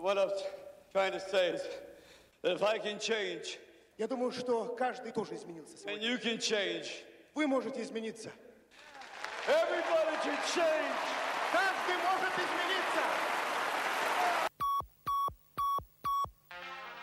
What I'm trying to say is that if I can change, Я думаю, что каждый тоже изменился and сегодня. you can change, Вы можете измениться. everybody can change.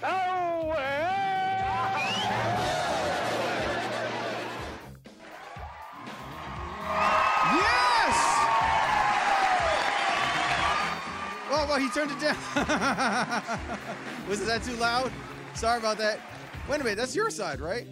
so Yes! Oh, well, he turned it down. Was that too loud? Sorry about that. Wait a minute, that's your side, right?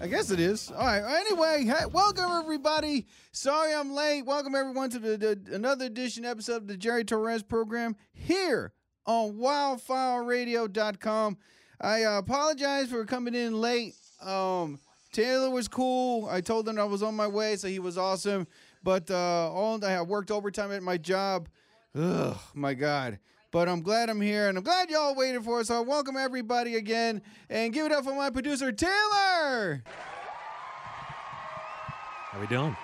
I guess it is. All right. Anyway, hey, welcome everybody. Sorry I'm late. Welcome everyone to the, the another edition episode of the Jerry Torres program here on WildFireRadio.com. I uh, apologize for coming in late. Um, Taylor was cool. I told him I was on my way, so he was awesome. But uh, all I worked overtime at my job. Ugh, my God. But I'm glad I'm here, and I'm glad y'all waited for us. So welcome everybody again, and give it up for my producer Taylor. How we doing?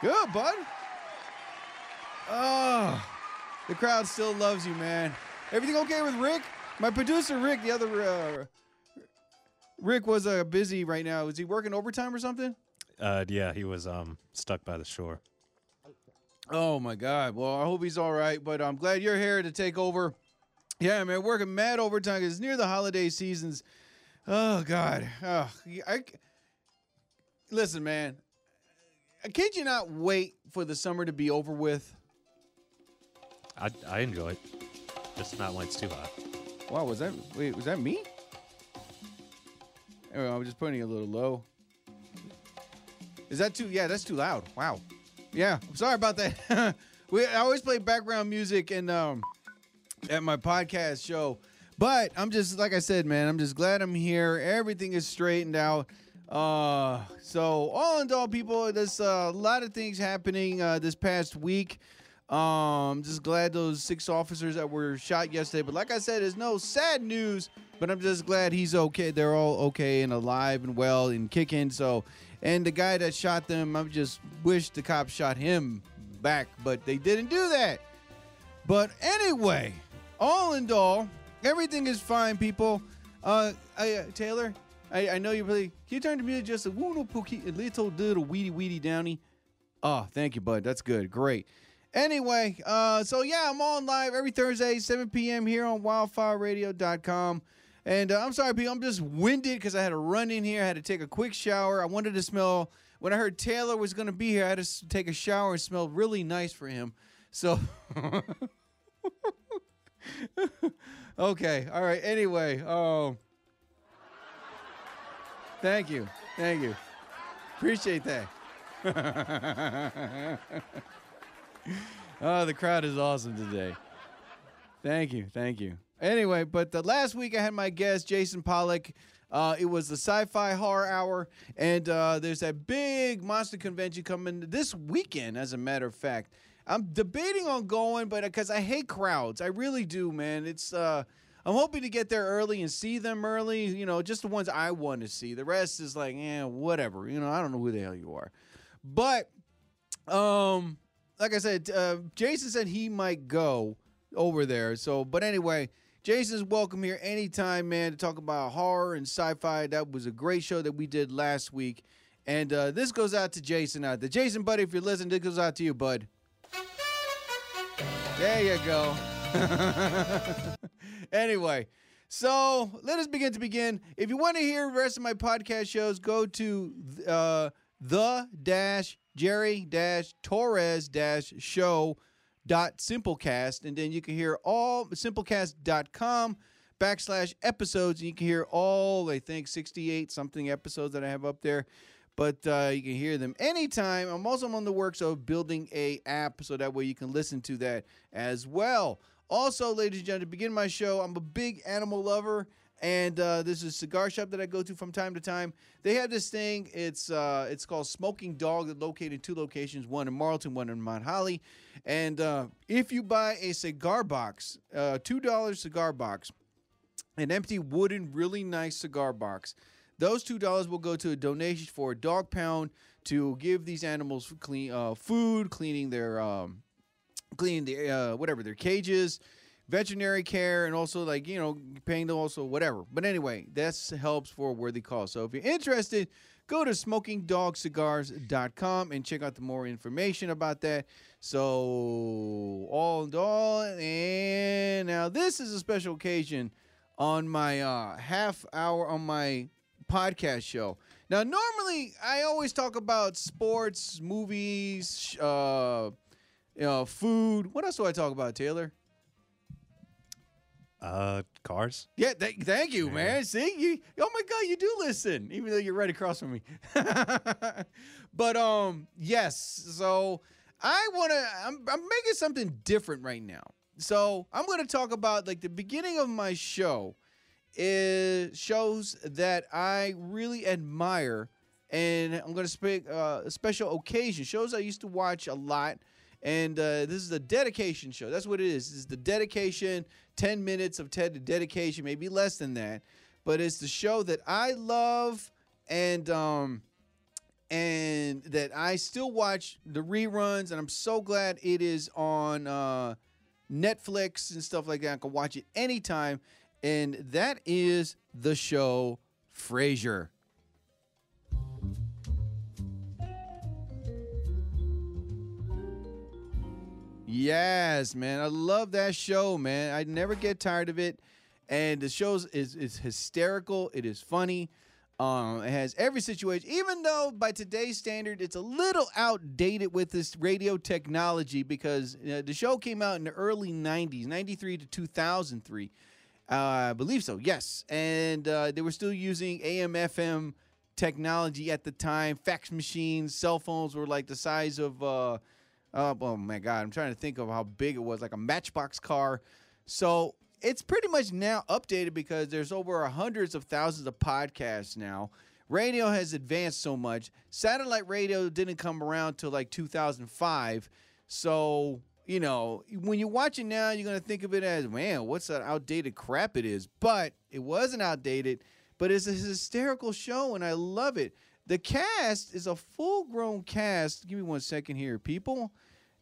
Good, bud. Oh, the crowd still loves you, man. Everything okay with Rick? My producer Rick, the other uh, Rick was uh, busy right now. Is he working overtime or something? Uh, yeah, he was um stuck by the shore. Oh my God. Well, I hope he's all right, but I'm glad you're here to take over. Yeah, man, working mad overtime it's near the holiday seasons. Oh God. Oh, I, listen, man. Can't you not wait for the summer to be over with? I I enjoy it, just not when it's too hot. Wow, was that wait, was that me? Anyway, I was just putting it a little low. Is that too yeah, that's too loud. Wow. Yeah, I'm sorry about that. we I always play background music and um at my podcast show. But I'm just like I said, man, I'm just glad I'm here. Everything is straightened out. Uh so all in all, people, there's a lot of things happening uh, this past week. Um, just glad those six officers that were shot yesterday. But like I said, there's no sad news. But I'm just glad he's okay. They're all okay and alive and well and kicking. So, and the guy that shot them, I just wish the cops shot him back, but they didn't do that. But anyway, all in all, everything is fine, people. Uh, I, uh Taylor, I, I know you really. Can you turn to me just a little little little weedy weedy downy? Oh, thank you, bud. That's good. Great. Anyway, uh, so yeah, I'm on live every Thursday, 7 p.m. here on wildfireradio.com. And uh, I'm sorry, people, I'm just winded because I had to run in here. I had to take a quick shower. I wanted to smell, when I heard Taylor was going to be here, I had to take a shower and smell really nice for him. So, okay, all right. Anyway, um, thank you. Thank you. Appreciate that. Oh, the crowd is awesome today. Thank you, thank you. Anyway, but the last week I had my guest Jason Pollock. Uh, it was the Sci-Fi Horror Hour, and uh, there's that big monster convention coming this weekend. As a matter of fact, I'm debating on going, but because I hate crowds, I really do, man. It's uh, I'm hoping to get there early and see them early. You know, just the ones I want to see. The rest is like, eh, whatever. You know, I don't know who the hell you are, but um, like I said, uh, Jason said he might go over there. So, but anyway, Jason's welcome here anytime, man, to talk about horror and sci-fi. That was a great show that we did last week, and uh, this goes out to Jason out there. Jason, buddy, if you're listening, this goes out to you, bud. There you go. anyway, so let us begin to begin. If you want to hear the rest of my podcast shows, go to uh, the dash Jerry Torres show dot simplecast, and then you can hear all simplecast.com backslash episodes, and you can hear all I think 68 something episodes that I have up there. But uh, you can hear them anytime. I'm also on the works of building a app so that way you can listen to that as well. Also, ladies and gentlemen, to begin my show, I'm a big animal lover, and uh, this is a cigar shop that I go to from time to time. They have this thing. It's uh, it's called Smoking Dog. That's located in two locations: one in Marlton, one in Mount Holly. And uh, if you buy a cigar box, uh, two dollars cigar box, an empty wooden, really nice cigar box. Those two dollars will go to a donation for a dog pound to give these animals clean uh, food, cleaning their um, cleaning the uh, whatever their cages, veterinary care, and also like you know paying them also whatever. But anyway, this helps for a worthy cause. So if you're interested, go to smokingdogcigars.com and check out the more information about that. So all in all, and now this is a special occasion on my uh, half hour on my podcast show. Now, normally I always talk about sports, movies, uh, you know, food. What else do I talk about, Taylor? Uh, cars. Yeah, th- thank you, man. See, you, oh my God, you do listen, even though you're right across from me. but um, yes. So I want to. I'm, I'm making something different right now. So I'm going to talk about like the beginning of my show is shows that I really admire, and I'm going to speak uh, a special occasion shows I used to watch a lot. And uh, this is a dedication show. That's what it is. This is the dedication, 10 minutes of TED dedication, maybe less than that. But it's the show that I love and um and that I still watch the reruns and I'm so glad it is on uh Netflix and stuff like that. I can watch it anytime. And that is the show Frasier. Yes, man. I love that show, man. I never get tired of it. And the show is, is hysterical. It is funny. Um, it has every situation, even though by today's standard, it's a little outdated with this radio technology because uh, the show came out in the early 90s, 93 to 2003. Uh, I believe so, yes. And uh, they were still using AM, FM technology at the time. Fax machines, cell phones were like the size of, uh, oh my God, I'm trying to think of how big it was, like a matchbox car. So it's pretty much now updated because there's over hundreds of thousands of podcasts now. Radio has advanced so much. Satellite radio didn't come around till like 2005. So, you know, when you watch it now, you're going to think of it as, man, what's that outdated crap it is. But it wasn't outdated, but it's a hysterical show and I love it. The cast is a full grown cast. Give me one second here, people.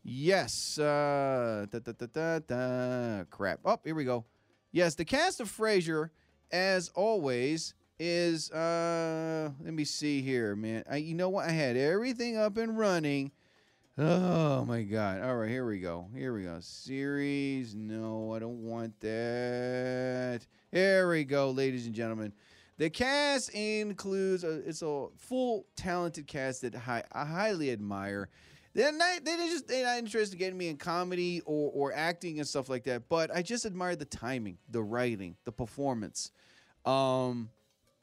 Yes. Uh, da, da, da, da, da. Crap. Oh, here we go. Yes, the cast of Frasier, as always, is uh let me see here, man. I you know what? I had everything up and running. Oh my god. All right, here we go. Here we go. Series. No, I don't want that. Here we go, ladies and gentlemen. The cast includes a, it's a full talented cast that I highly admire. They're not, they just they're not interested in getting me in comedy or, or acting and stuff like that. But I just admire the timing, the writing, the performance, um,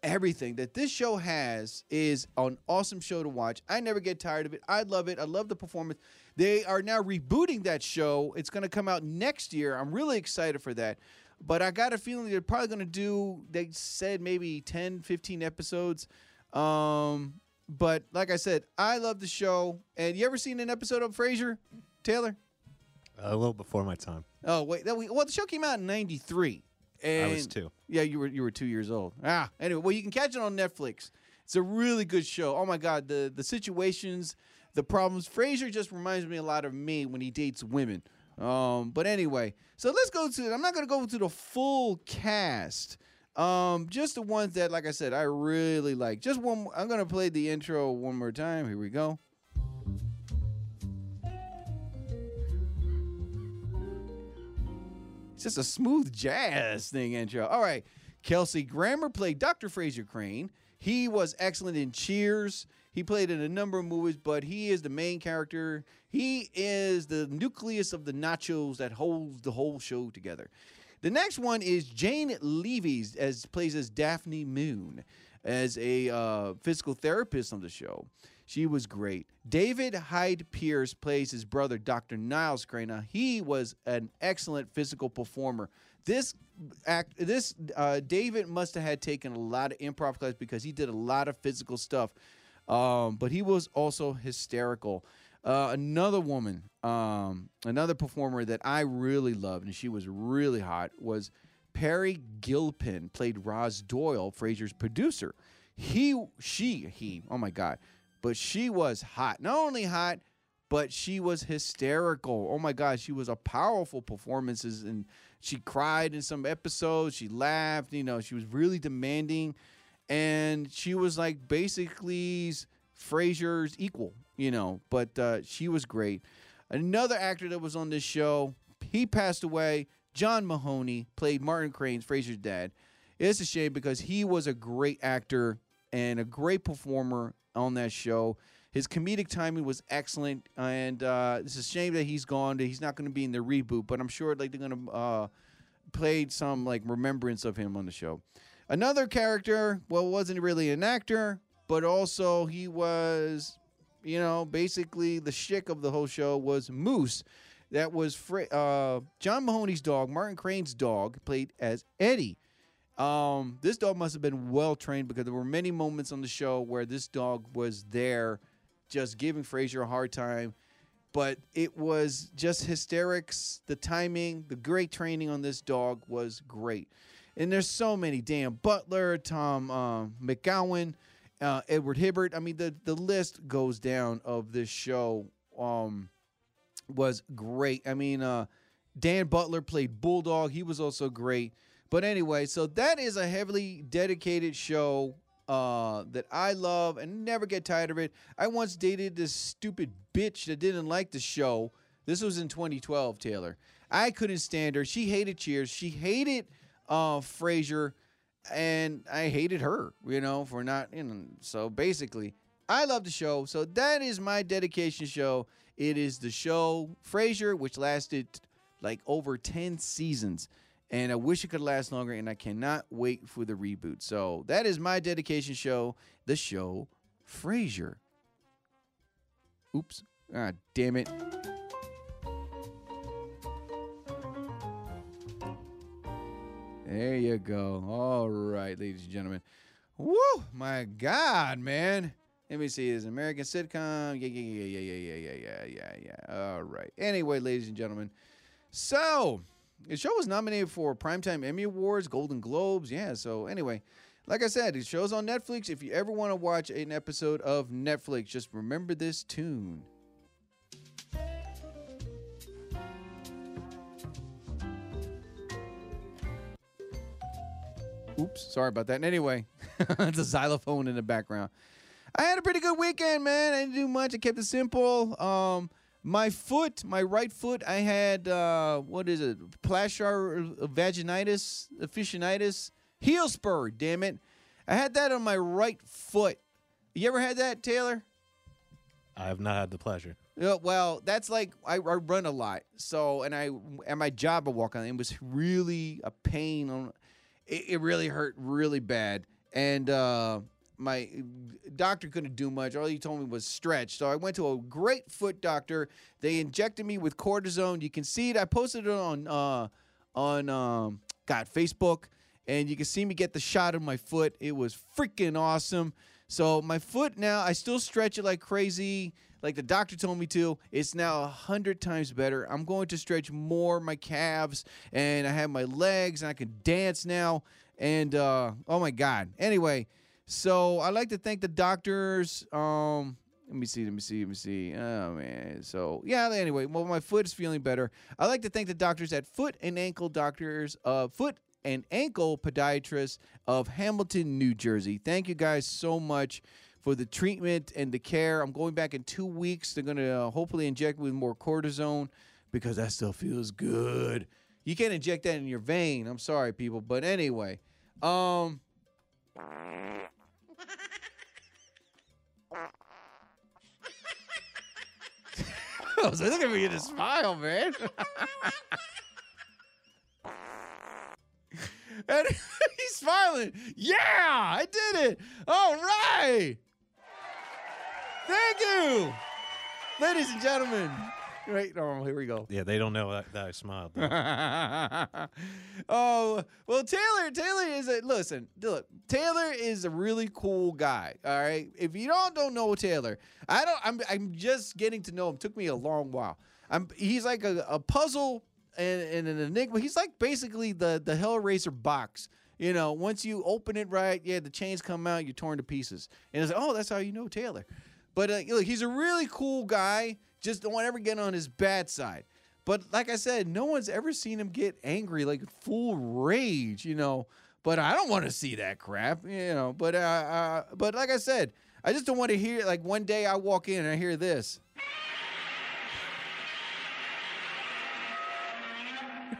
everything that this show has is an awesome show to watch. I never get tired of it. I love it. I love the performance. They are now rebooting that show. It's going to come out next year. I'm really excited for that. But I got a feeling they're probably going to do, they said maybe 10, 15 episodes. Um, but like I said, I love the show. And you ever seen an episode of Frasier, Taylor? A little before my time. Oh wait, that we, well the show came out in '93. And I was two. Yeah, you were you were two years old. Ah, anyway, well you can catch it on Netflix. It's a really good show. Oh my god, the the situations, the problems. Frasier just reminds me a lot of me when he dates women. Um, but anyway, so let's go to. I'm not gonna go to the full cast. Um, just the ones that, like I said, I really like. Just one. I'm gonna play the intro one more time. Here we go. It's just a smooth jazz thing intro. All right. Kelsey Grammer played Dr. Frasier Crane. He was excellent in Cheers. He played in a number of movies, but he is the main character. He is the nucleus of the nachos that holds the whole show together. The next one is Jane Leeves as plays as Daphne Moon as a uh, physical therapist on the show. She was great. David Hyde Pierce plays his brother, Dr. Niles Crane. He was an excellent physical performer. This act, this uh, David must have had taken a lot of improv class because he did a lot of physical stuff. Um, but he was also hysterical. Uh, another woman, um, another performer that I really loved, and she was really hot, was Peri Gilpin, played Roz Doyle, Frasier's producer. He, she, he, oh my God. But she was hot. Not only hot, but she was hysterical. Oh my God, she was a powerful performances and she cried in some episodes. She laughed, you know, she was really demanding. And she was like basically Frasier's equal, you know, but uh, she was great. Another actor that was on this show, he passed away. John Mahoney played Martin Crane's Frasier's dad. It's a shame because he was a great actor and a great performer on that show. His comedic timing was excellent, and uh, it's a shame that he's gone. That he's not going to be in the reboot, but I'm sure like they're going to uh, play some like remembrance of him on the show. Another character, well, wasn't really an actor, but also he was, you know, basically the shtick of the whole show was Moose. That was uh, John Mahoney's dog, Martin Crane's dog, played as Eddie. Um, this dog must have been well trained because there were many moments on the show where this dog was there just giving Frasier a hard time. But it was just hysterics. The timing, the great training on this dog was great. And there's so many. Dan Butler, Tom uh, McGowan, uh, Edward Hibbert. I mean, the, the list goes down of this show um, was great. I mean, uh, Dan Butler played Bulldog. He was also great. But anyway, so that is a heavily dedicated show uh, that I love and never get tired of it. I once dated this stupid bitch that didn't like the show. This was in 2012, Taylor. I couldn't stand her. She hated Cheers. She hated uh, Frasier, and I hated her. You know, for not. You know, so basically, I love the show. So that is my dedication show. It is the show Frasier, which lasted like over 10 seasons and I wish it could last longer, and I cannot wait for the reboot. So that is my dedication show, the show Frasier. Oops. Ah, damn it. There you go. All right, ladies and gentlemen. Woo! My God, man. Let me see. Is American sitcom? Yeah, yeah, yeah, yeah, yeah, yeah, yeah, yeah, yeah. All right. Anyway, ladies and gentlemen. So, the show was nominated for Primetime Emmy Awards, Golden Globes. Yeah, so anyway, like I said, it shows on Netflix. If you ever want to watch an episode of Netflix, just remember this tune. Oops, sorry about that. And anyway, it's a xylophone in the background. I had a pretty good weekend, man. I didn't do much. I kept it simple. Um, my foot, my right foot, I had uh, what is it? Plantar vaginitis, officinitis, heel spur. Damn it! I had that on my right foot. You ever had that, Taylor? I have not had the pleasure. Yeah, well, that's like I, I run a lot, so and I at my job I walk on. It was really a pain. On it, it really hurt really bad, and uh, my doctor couldn't do much. All he told me was stretch. So I went to a great foot doctor. They injected me with cortisone. You can see it. I posted it on uh, on um, God Facebook, and you can see me get the shot of my foot. It was freaking awesome. So my foot now, I still stretch it like crazy, like the doctor told me to. It's now a hundred times better. I'm going to stretch more my calves, and I have my legs, and I can dance now. And uh, oh my God! Anyway, so I like to thank the doctors. Um, let me see, let me see, let me see. Oh man. So yeah. Anyway, well, my foot is feeling better. I like to thank the doctors at Foot and Ankle Doctors. Uh, Foot and Ankle Podiatrist of Hamilton, New Jersey. Thank you guys so much for the treatment and the care. I'm going back in two weeks. They're going to uh, hopefully inject with more cortisone because that still feels good. You can't inject that in your vein. I'm sorry, people. But anyway, um, I was looking for you to smile, man. and he's smiling. Yeah, I did it. All right. Thank you, ladies and gentlemen. Right, oh, here we go. Yeah, they don't know that, that I smiled. oh well, Taylor. Taylor is a listen. Look, Taylor is a really cool guy. All right. If you don't don't know Taylor, I don't. I'm I'm just getting to know him. Took me a long while. I'm. He's like a, a puzzle and, and an enigma. He's like basically the the Hellraiser box. You know, once you open it right, yeah, the chains come out, you're torn to pieces. And it's like, oh, that's how you know Taylor. But uh, look, he's a really cool guy. Just don't ever get on his bad side. But like I said, no one's ever seen him get angry, like full rage, you know. But I don't want to see that crap, you know. But uh, uh, but like I said, I just don't want to hear. Like one day I walk in and I hear this.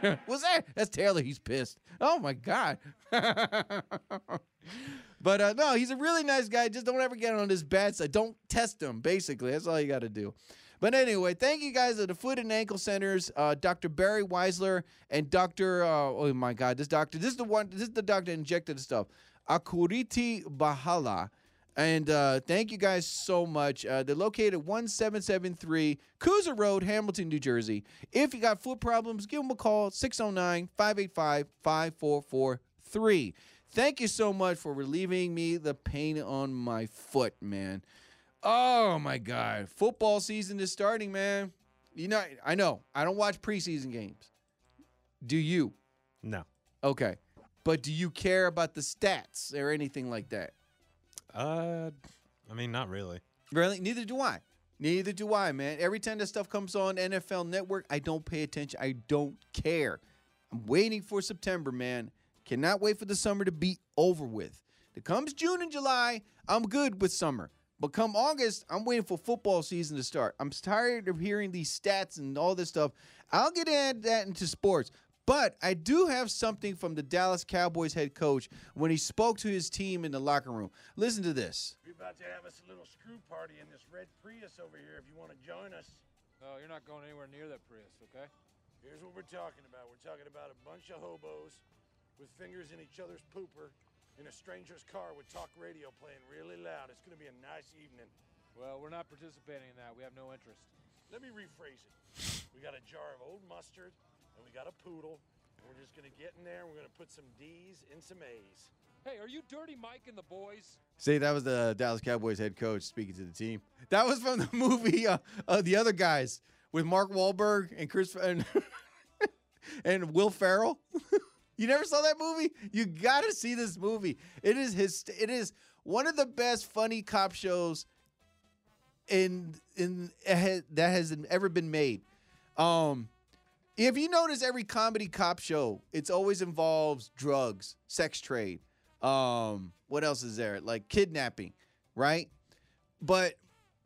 What's that? That's Taylor. He's pissed. Oh my god. but uh, no, he's a really nice guy. Just don't ever get on his bad side. Don't test him. Basically, that's all you got to do. But anyway, thank you guys at the Foot and Ankle Centers, uh, Dr. Barry Weisler and Dr. Uh, oh my God, this doctor, this is the one, this is the doctor injected stuff, Akuriti Bahala. And uh, thank you guys so much. Uh, they're located at 1773 Kuser Road, Hamilton, New Jersey. If you got foot problems, give them a call 609 585 5443. Thank you so much for relieving me the pain on my foot, man. Oh my God. Football season is starting, man. You know, I know. I don't watch preseason games. Do you? no. Okay. But do you care about the stats or anything like that? Uh, I mean, not really. Really? Neither do I. Neither do I, man. Every time that stuff comes on NFL Network, I don't pay attention. I don't care. I'm waiting for September, man. Cannot wait for the summer to be over with. It comes June and July, I'm good with summer. But come August, I'm waiting for football season to start. I'm tired of hearing these stats and all this stuff. I'll get that into sports. But I do have something from the Dallas Cowboys head coach when he spoke to his team in the locker room. Listen to this. We're about to have us a little screw party in this red Prius over here if you want to join us. No, you're not going anywhere near that Prius, okay? Here's what we're talking about. We're talking about a bunch of hobos with fingers in each other's pooper in a stranger's car with talk radio playing really loud. It's going to be a nice evening. Well, we're not participating in that. We have no interest. Let me rephrase it. We got a jar of old mustard and we got a poodle. And we're just going to get in there and we're going to put some D's in some A's. Hey, are you Dirty Mike and the boys? See, that was the Dallas Cowboys head coach speaking to the team. That was from the movie uh, uh, The Other Guys with Mark Wahlberg and Chris and, and Will Ferrell. you never saw that movie? You got to see this movie. It is his. It is one of the best funny cop shows in in that has ever been made. Um, if you notice every comedy cop show, it's always involves drugs, sex trade. Um, what else is there? Like kidnapping, right? But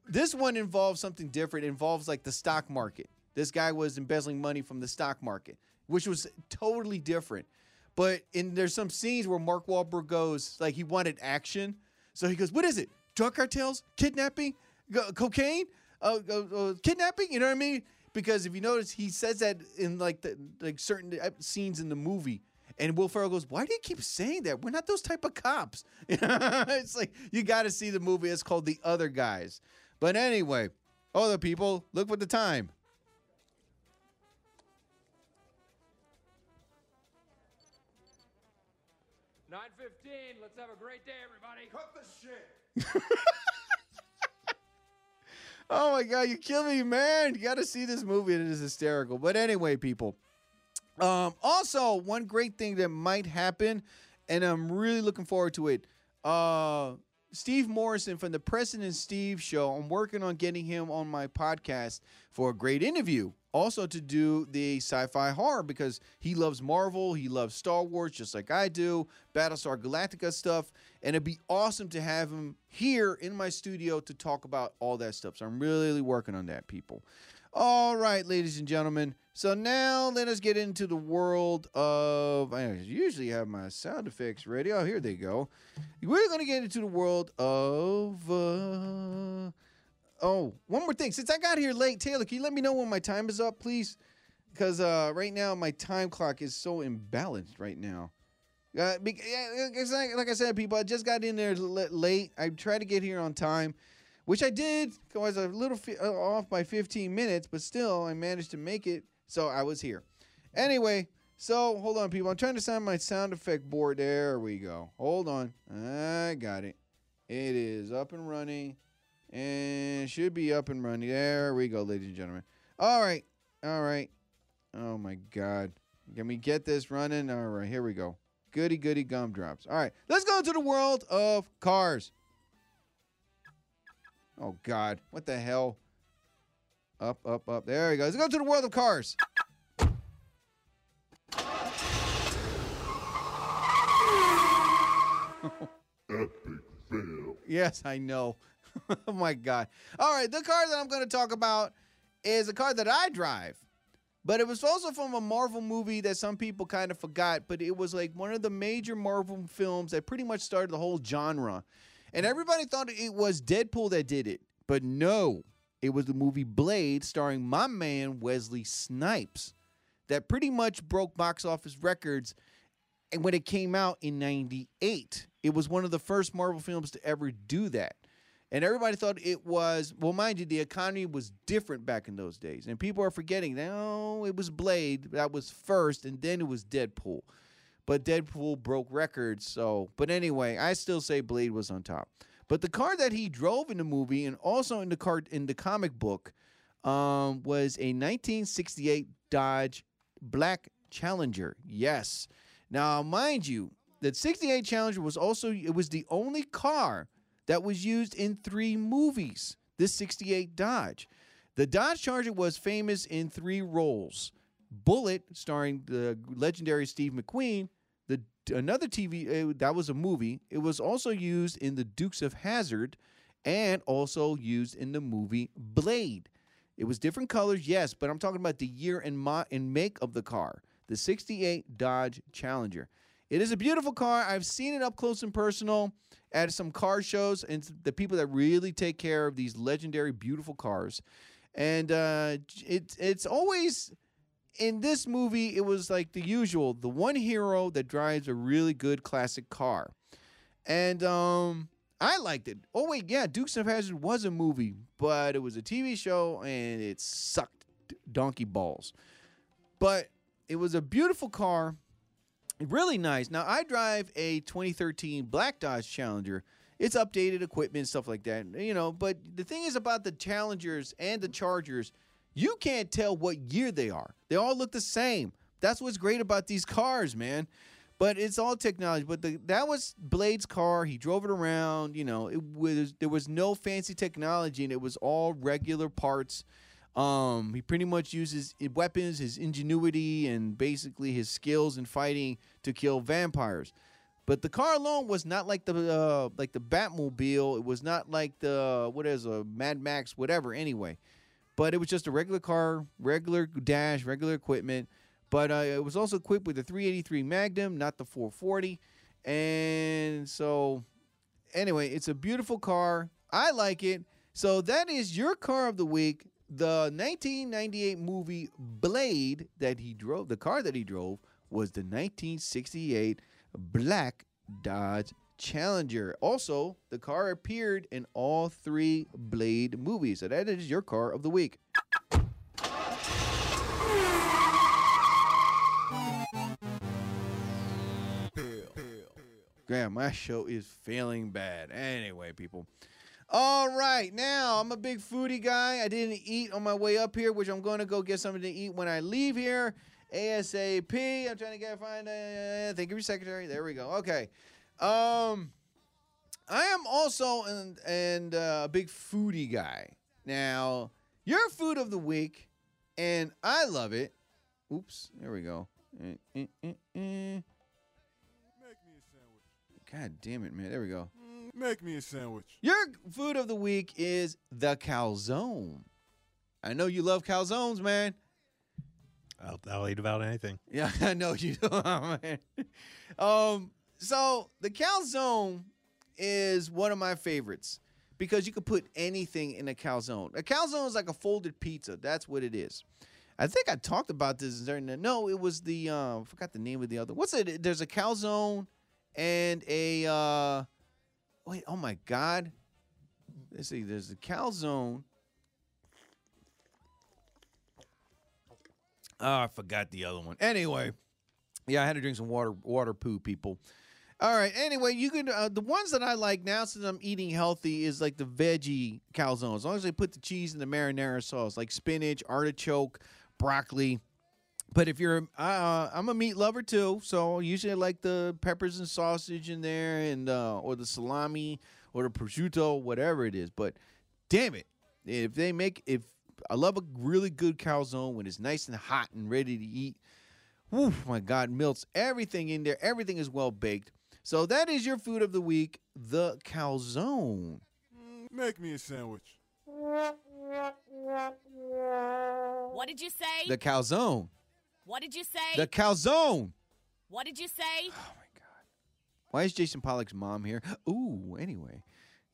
this one involves something different. It involves like the stock market. This guy was embezzling money from the stock market, which was totally different. But in there's some scenes where Mark Wahlberg goes like he wanted action, so he goes, "What is it? Drug cartels? Kidnapping? Co- cocaine? Uh, uh, uh, kidnapping? You know what I mean?" Because if you notice, he says that in like the like certain uh, scenes in the movie. And Will Ferrell goes, "Why do you keep saying that? We're not those type of cops." it's like you got to see the movie. It's called The Other Guys. But anyway, other people, look what the time. Nine fifteen. Let's have a great day, everybody. Cut the shit. Oh my god, you kill me, man! You got to see this movie. It is hysterical. But anyway, people. Um, also, one great thing that might happen, and I'm really looking forward to it. Uh, Steve Morrison from the President Steve Show. I'm working on getting him on my podcast for a great interview. Also to do the sci-fi horror because he loves Marvel, he loves Star Wars just like I do, Battlestar Galactica stuff, and it'd be awesome to have him here in my studio to talk about all that stuff. So I'm really working on that, people. All right, ladies and gentlemen. So now let us get into the world of. I usually have my sound effects ready. Oh, here they go. We're going to get into the world of. Uh, oh, one more thing. Since I got here late, Taylor, can you let me know when my time is up, please? Because uh, right now my time clock is so imbalanced right now. Uh, bec- yeah, it's like, like I said, people, I just got in there late. I tried to get here on time. which I did. I was a little uh, off by 15 minutes, but still I managed to make it. So I was here. Anyway, so hold on, people. I'm trying to sign my sound effect board. There we go. Hold on. I got it. It is up and running, and should be up and running. There we go, ladies and gentlemen. All right, all right. Oh my God. Can we get this running? All right, here we go. Goody goody gumdrops. All right, let's go into the world of cars. Oh God, what the hell? Up, up, up. There we go. Let's go to the world of cars. Epic fail. Yes, I know. oh my God. All right, the car that I'm going to talk about is a car that I drive. But it was also from a Marvel movie that some people kind of forgot, but it was like one of the major Marvel films that pretty much started the whole genre. And everybody thought it was Deadpool that did it. But no, it was the movie Blade starring my man Wesley Snipes that pretty much broke box office records and when it came out in 98 it was one of the first marvel films to ever do that and everybody thought it was well mind you the economy was different back in those days. And people are forgetting no it was blade that was first and then it was deadpool. But deadpool broke records so but anyway i still say blade was on top. But the car that he drove in the movie and also in the car in the comic book um, was a 1968 dodge black challenger. Yes. Now, mind you, that 68 Challenger was also it was the only car that was used in three movies. This 68 Dodge. The Dodge Charger was famous in three roles. Bullitt, starring the legendary Steve McQueen, the another TV uh, that was a movie. It was also used in the Dukes of Hazzard and also used in the movie Blade. It was different colors, yes, but I'm talking about the year and mo- and make of the car the 68 Dodge Challenger. It is a beautiful car. I've seen it up close and personal at some car shows and the people that really take care of these legendary, beautiful cars. And uh, it, it's always in this movie, it was like the usual the one hero that drives a really good classic car. And um, I liked it. Oh, wait, yeah, Dukes of Hazzard was a movie, but it was a TV show and it sucked donkey balls. But it was a beautiful car, really nice. Now I drive a 2013 Black Dodge Challenger. It's updated equipment, stuff like that, you know. But the thing is about the Challengers and the Chargers, you can't tell what year they are. They all look the same. That's what's great about these cars, man. But it's all technology. But the, that was Blade's car. He drove it around. You know, it was there was no fancy technology, and it was all regular parts. Um, he pretty much uses weapons, his ingenuity, and basically his skills in fighting to kill vampires. But the car alone was not like the uh, like the Batmobile. It was not like the what is a Mad Max, whatever. Anyway, but it was just a regular car, regular dash, regular equipment. But uh, it was also equipped with the 383 Magnum, not the 440. And so, anyway, it's a beautiful car. I like it. So that is your car of the week the 1998 movie Blade that he drove, the car that he drove was the 1968 Black Dodge Challenger. Also, the car appeared in all three Blade movies. So that is your car of the week. Graham, my show is failing bad. Anyway, people. All right, now I'm a big foodie guy. I didn't eat on my way up here, which I'm going to go get something to eat when I leave here. ASAP. I'm trying to get find. Uh, thank you, secretary. There we go. Okay. Um, I am also an, and uh, a big foodie guy. Now, your food of the week, and I love it. Oops, there we go. Eh, eh, eh. God damn it, man. There we go. Make me a sandwich. Your food of the week is the calzone. I know you love calzones, man. I'll, I'll eat about anything. Yeah, I know you do, man. Um, so the calzone is one of my favorites because you can put anything in a calzone. A calzone is like a folded pizza. That's what it is. I think I talked about this during the no, it was the uh, I forgot the name of the other. What's it? There's a calzone and a uh wait, oh my god. let's see. There's the calzone. Oh, I forgot the other one. Anyway, yeah, I had to drink some water, water poo, people. All right. Anyway, you can uh, the ones that I like now since I'm eating healthy is like the veggie calzone. As long as they put the cheese and the marinara sauce, like spinach, artichoke, broccoli. But if you're, uh, I'm a meat lover too, so usually I like the peppers and sausage in there, and uh, or the salami or the prosciutto, whatever it is. But damn it, if they make if I love a really good calzone when it's nice and hot and ready to eat. Whew, my God, melts everything in there. Everything is well baked. So that is your food of the week, the calzone. Make me a sandwich. What did you say? The calzone. What did you say? The calzone. what did you say? Oh my god. Why is Jason Pollock's mom here? Ooh, anyway.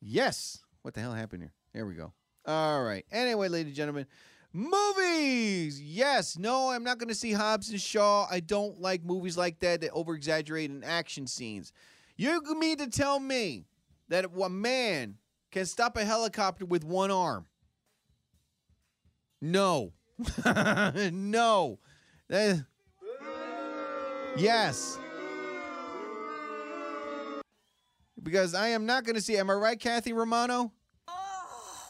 Yes. What the hell happened here? There we go. All right. Anyway, ladies and gentlemen, movies. Yes. No, I'm not going to see Hobbs and Shaw. I don't like movies like that that over exaggerate in action scenes. You mean to tell me that a man can stop a helicopter with one arm? No. no. That- yes. Because I am not going to see. Am I right, Kathy Romano? Oh,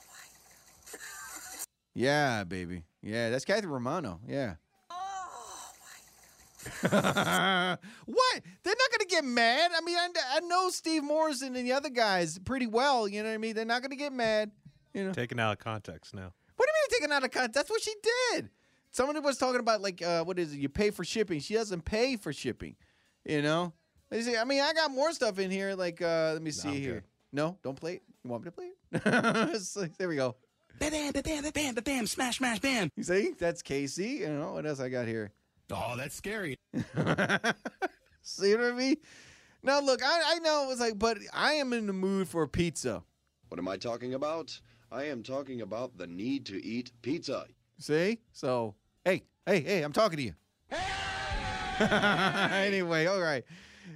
yeah, baby. Yeah, that's Kathy Romano. Yeah. Oh, what? They're not going to get mad. I mean, I, I know Steve Morrison and the other guys pretty well. You know what I mean? They're not going to get mad. You know. Taken out of context now. What do you mean taken out of context? That's what she did. Somebody was talking about like uh, what is it? You pay for shipping. She doesn't pay for shipping. You know. They say, I mean, I got more stuff in here. Like, uh, let me see I'm here. good. No, don't play it. You want me to play it? It's like- there we go. Bam, bam, bam, bam, bam, bam, smash, smash, bam. You see, that's Casey. You know what else I got here? Oh, that's scary. See what I mean? Now look, I, I know it's like, but I am in the mood for pizza. What am I talking about? I am talking about the need to eat pizza. See? So, hey, hey, hey, I'm talking to you. anyway, all right.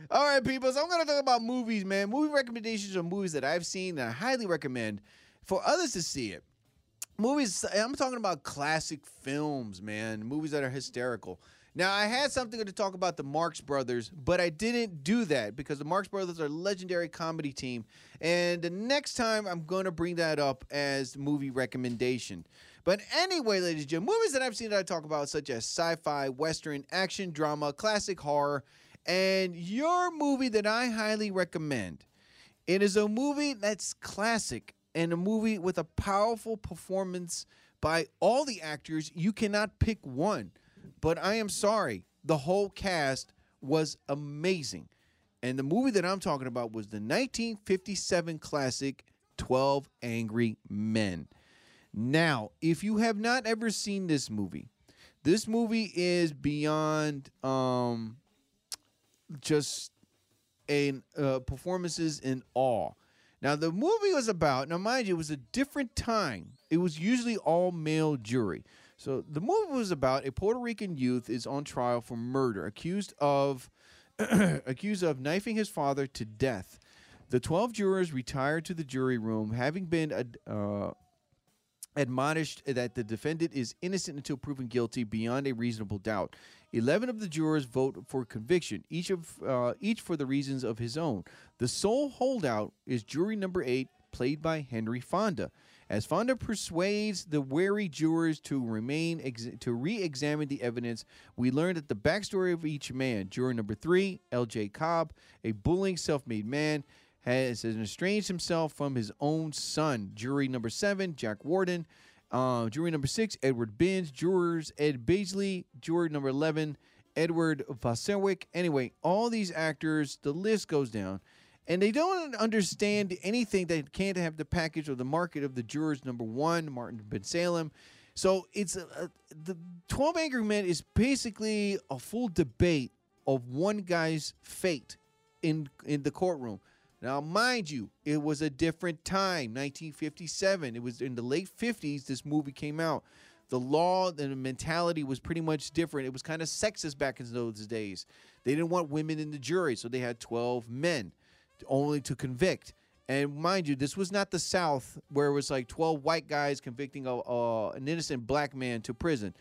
All right, people. So I'm going to talk about movies, man. Movie recommendations are movies that I've seen that I highly recommend for others to see it. Movies, I'm talking about classic films, man. Movies that are hysterical. Now, I had something to talk about the Marx Brothers, but I didn't do that because the Marx Brothers are a legendary comedy team. And the next time, I'm going to bring that up as movie recommendation. But anyway, ladies and gentlemen, movies that I've seen that I talk about, such as sci fi, western, action, drama, classic horror, and your movie that I highly recommend. It is a movie that's classic and a movie with a powerful performance by all the actors. You cannot pick one, but I am sorry. The whole cast was amazing. And the movie that I'm talking about was the 1957 classic 12 Angry Men. Now, if you have not ever seen this movie, this movie is beyond um just in uh, performances in awe. Now the movie was about now mind you it was a different time. It was usually all male jury. So the movie was about a Puerto Rican youth is on trial for murder, accused of accused of knifing his father to death. The 12 jurors retired to the jury room having been uh, admonished that the defendant is innocent until proven guilty beyond a reasonable doubt. Eleven of the jurors vote for conviction, each of uh, each for the reasons of his own. The sole holdout is jury number eight, played by Henry Fonda. As Fonda persuades the wary jurors to remain ex- to re-examine the evidence, we learn that the backstory of each man. Juror number three, Lee J. Cobb, a bullying, self-made man, has estranged himself from his own son. Jury number seven, Jack Warden. Uh, jury number six, Edward Binns. Jurors Ed Begley. Jury number 11, Edward Vaserwick. Anyway, all these actors, the list goes down. And they don't understand anything. They can't have the package or the market of the jurors. Number one, Martin Ben Salem. So it's a, a, the 12 Angry Men is basically a full debate of one guy's fate in in the courtroom. Now, mind you, it was a different time, 1957. It was in the late 50s this movie came out. The law and the mentality was pretty much different. It was kind of sexist back in those days. They didn't want women in the jury, so they had 12 men only to convict. And mind you, this was not the South where it was like 12 white guys convicting a, an innocent black man to prison.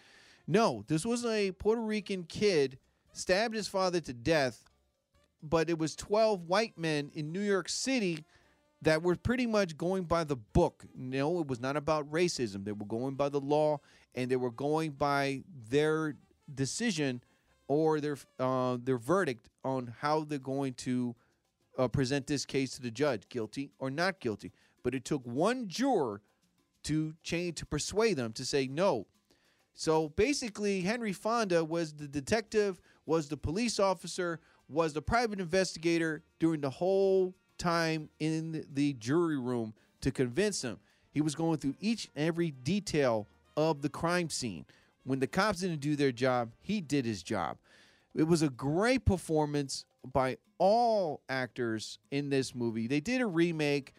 No, this was a Puerto Rican kid stabbed his father to death, but it was 12 white men in New York City that were pretty much going by the book. No, it was not about racism. They were going by the law and they were going by their decision or their uh, their verdict on how they're going to uh, present this case to the judge, guilty or not guilty. But it took one juror to change to persuade them to say no. So basically, Henry Fonda was the detective, was the police officer, was the private investigator during the whole time in the jury room to convince him. He was going through each and every detail of the crime scene. When the cops didn't do their job, he did his job. It was a great performance by all actors in this movie. They did a remake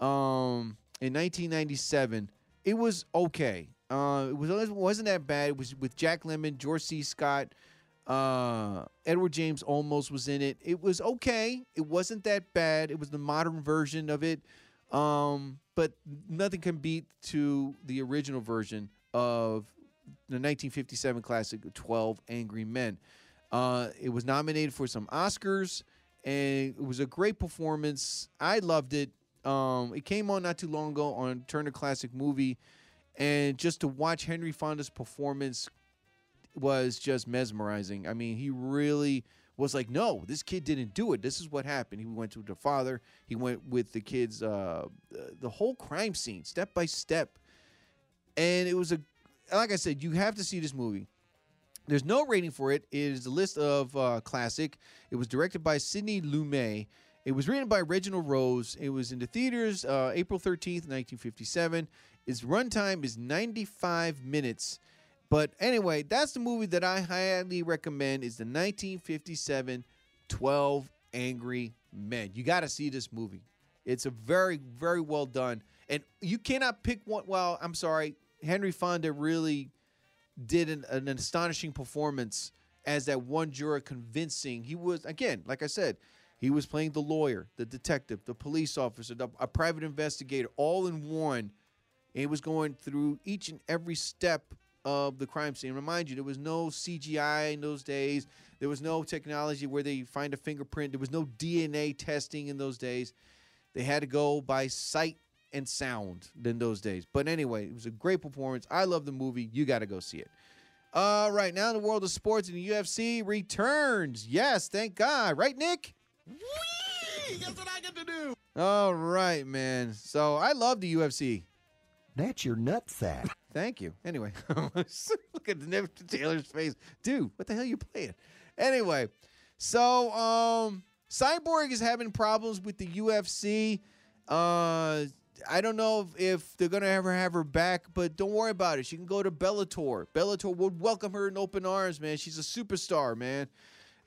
um, in 1997. It was okay. Uh, it was it wasn't that bad. It was with Jack Lemmon, George C. Scott, uh, Edward James Olmos was in it. It was okay. It wasn't that bad. It was the modern version of it, um, but nothing can beat to the original version of the 1957 classic 12 Angry Men. Uh, it was nominated for some Oscars, and it was a great performance. I loved it. Um, it came on not too long ago on Turner Classic Movie, and just to watch Henry Fonda's performance was just mesmerizing. I mean, he really was like, no, this kid didn't do it. This is what happened. He went to the father. He went with the kids, uh, the whole crime scene, step by step, and it was a, like I said, you have to see this movie. There's no rating for it. It is a list of uh, classic. It was directed by Sidney Lumet. It was written by Reginald Rose. It was in the theaters uh, April 13th, 1957. Its runtime is 95 minutes. But anyway, that's the movie that I highly recommend is the 1957 12 Angry Men. You got to see this movie. It's a very very well done and you cannot pick one well, I'm sorry, Henry Fonda really did an, an astonishing performance as that one juror convincing. He was again, like I said, he was playing the lawyer, the detective, the police officer, the, a private investigator, all in one. And he was going through each and every step of the crime scene. Remind you, there was no CGI in those days. There was no technology where they find a fingerprint. There was no DNA testing in those days. They had to go by sight and sound in those days. But anyway, it was a great performance. I love the movie. You got to go see it. All right, now in the world of sports and the UFC returns. Yes, thank God. Right, Nick? Whee! Guess what I get to do? All right, man. So I love the UFC. That's your nutsack. Thank you. Anyway, look at the Taylor's face. Dude, what the hell are you playing? Anyway, so um Cyborg is having problems with the UFC. Uh I don't know if, if they're gonna ever have her back, but don't worry about it. She can go to Bellator. Bellator would welcome her in open arms, man. She's a superstar, man.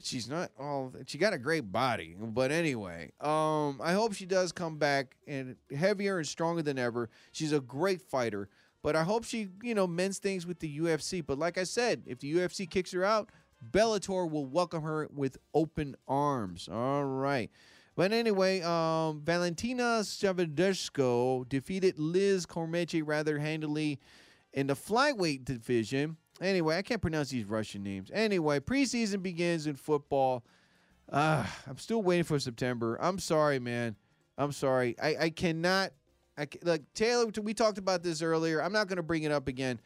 She's not all. She got a great body, but anyway, um, I hope she does come back and heavier and stronger than ever. She's a great fighter, but I hope she, you know, mends things with the UFC. But like I said, if the UFC kicks her out, Bellator will welcome her with open arms. All right. But anyway, um, Valentina Shevchenko defeated Liz Cormier rather handily in the flyweight division. Anyway, I can't pronounce these Russian names. Anyway, preseason begins in football. Uh, I'm still waiting for September. I'm sorry, man. I'm sorry. I, I cannot. I like Taylor. We talked about this earlier. I'm not going to bring it up again,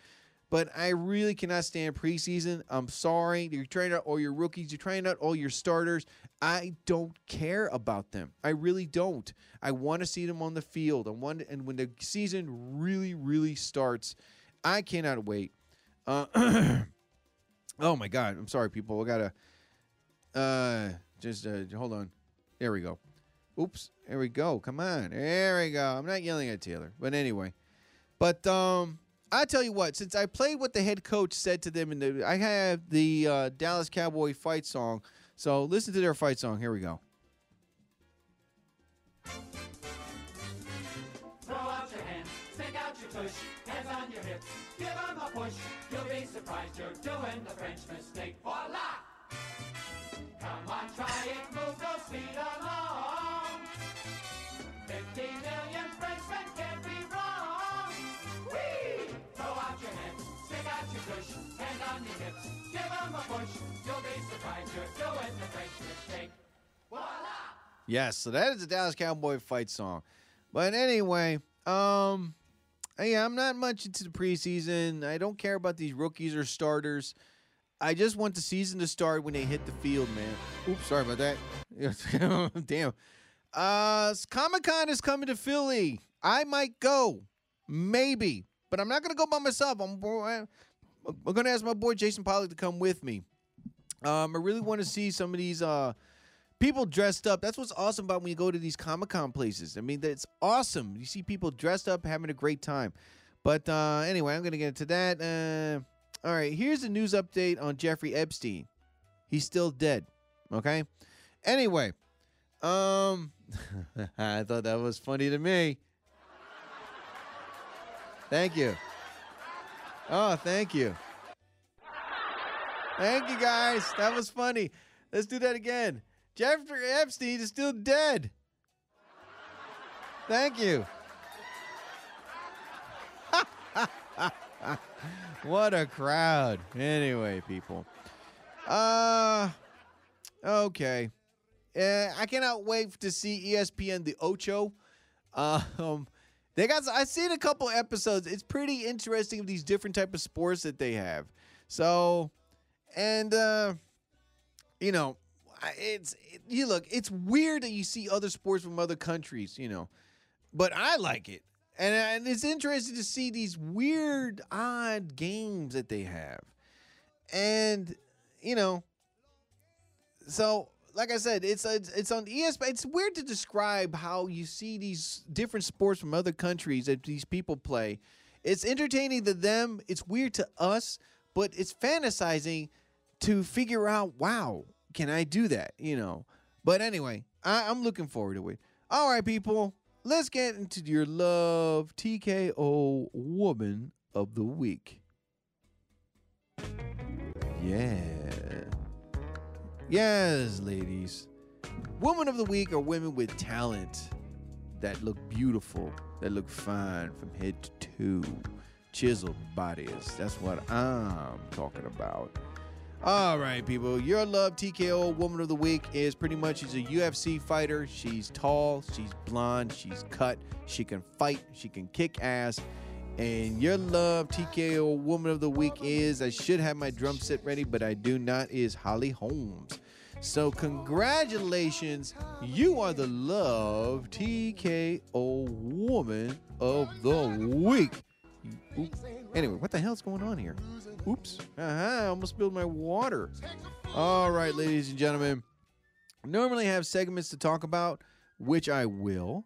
but I really cannot stand preseason. I'm sorry. You're trying out all your rookies. You're trying out all your starters. I don't care about them. I really don't. I want to see them on the field. I want, and when the season really, really starts, I cannot wait. Uh, oh my God! I'm sorry, people. I gotta uh, just uh, hold on. There we go. Oops. There we go. Come on. There we go. I'm not yelling at Taylor, but anyway. But um, I tell you what. Since I played what the head coach said to them and I have the uh, Dallas Cowboy fight song. So listen to their fight song. Here we go hands on your hips. Give them a push. You'll be surprised you're doing the French mistake. Voila! Come on, try it. Move those feet along. Fifty million Frenchmen can't be wrong. Whee! Throw out your hands. Stick out your push. Hand on your hips. Give them a push. You'll be surprised you're doing the French mistake. Voila! Yes, so that is a Dallas Cowboy fight song. But anyway, um, yeah, I'm not much into the preseason. I don't care about these rookies or starters. I just want the season to start when they hit the field, man. Oops, sorry about that. Damn. Uh Comic Con is coming to Philly. I might go. Maybe. But I'm not gonna go by myself. I'm I'm gonna ask my boy Jason Pollock to come with me. Um, I really want to see some of these uh people dressed up. That's what's awesome about when you go to these Comic Con places. I mean, that's awesome. You see people dressed up having a great time. But uh, anyway, I'm going to get into that. Uh, all right, here's a news update on Jeffrey Epstein. He's still dead. Okay. Anyway, um, I thought that was funny to me. Thank you. Oh, thank you. Thank you, guys. That was funny. Let's do that again. Jeffrey Epstein is still dead. Thank you. what a crowd. Anyway, people. Uh okay. Uh, I cannot wait to see ESPN the Ocho. Um they got I've seen a couple episodes. It's pretty interesting of these different type of sports that they have. So and uh you know, it's it, you look, it's weird that you see other sports from other countries, you know. But I like it. And, and it's interesting to see these weird, odd games that they have. And, you know, so like I said, it's it's, it's on ESPN. It's weird to describe how you see these different sports from other countries that these people play. It's entertaining to them. It's weird to us, but it's fantasizing to figure out, wow, can I do that? You know. But anyway, I, I'm looking forward to it. All right, people, let's get into your love TKO woman of the week. Yeah. Yes, ladies. Woman of the week are women with talent that look beautiful, that look fine from head to toe. Chiseled bodies. That's what I'm talking about. All right, people. Your love TKO woman of the week is pretty much she's a UFC fighter. She's tall, she's blonde, she's cut, she can fight, she can kick ass. And your love TKO woman of the week is I should have my drum set ready, but I do not is Holly Holmes. So congratulations, you are the love TKO woman of the week. Anyway, what the hell's going on here? Oops. Uh-huh, I almost spilled my water. All right, ladies and gentlemen. Normally I have segments to talk about, which I will,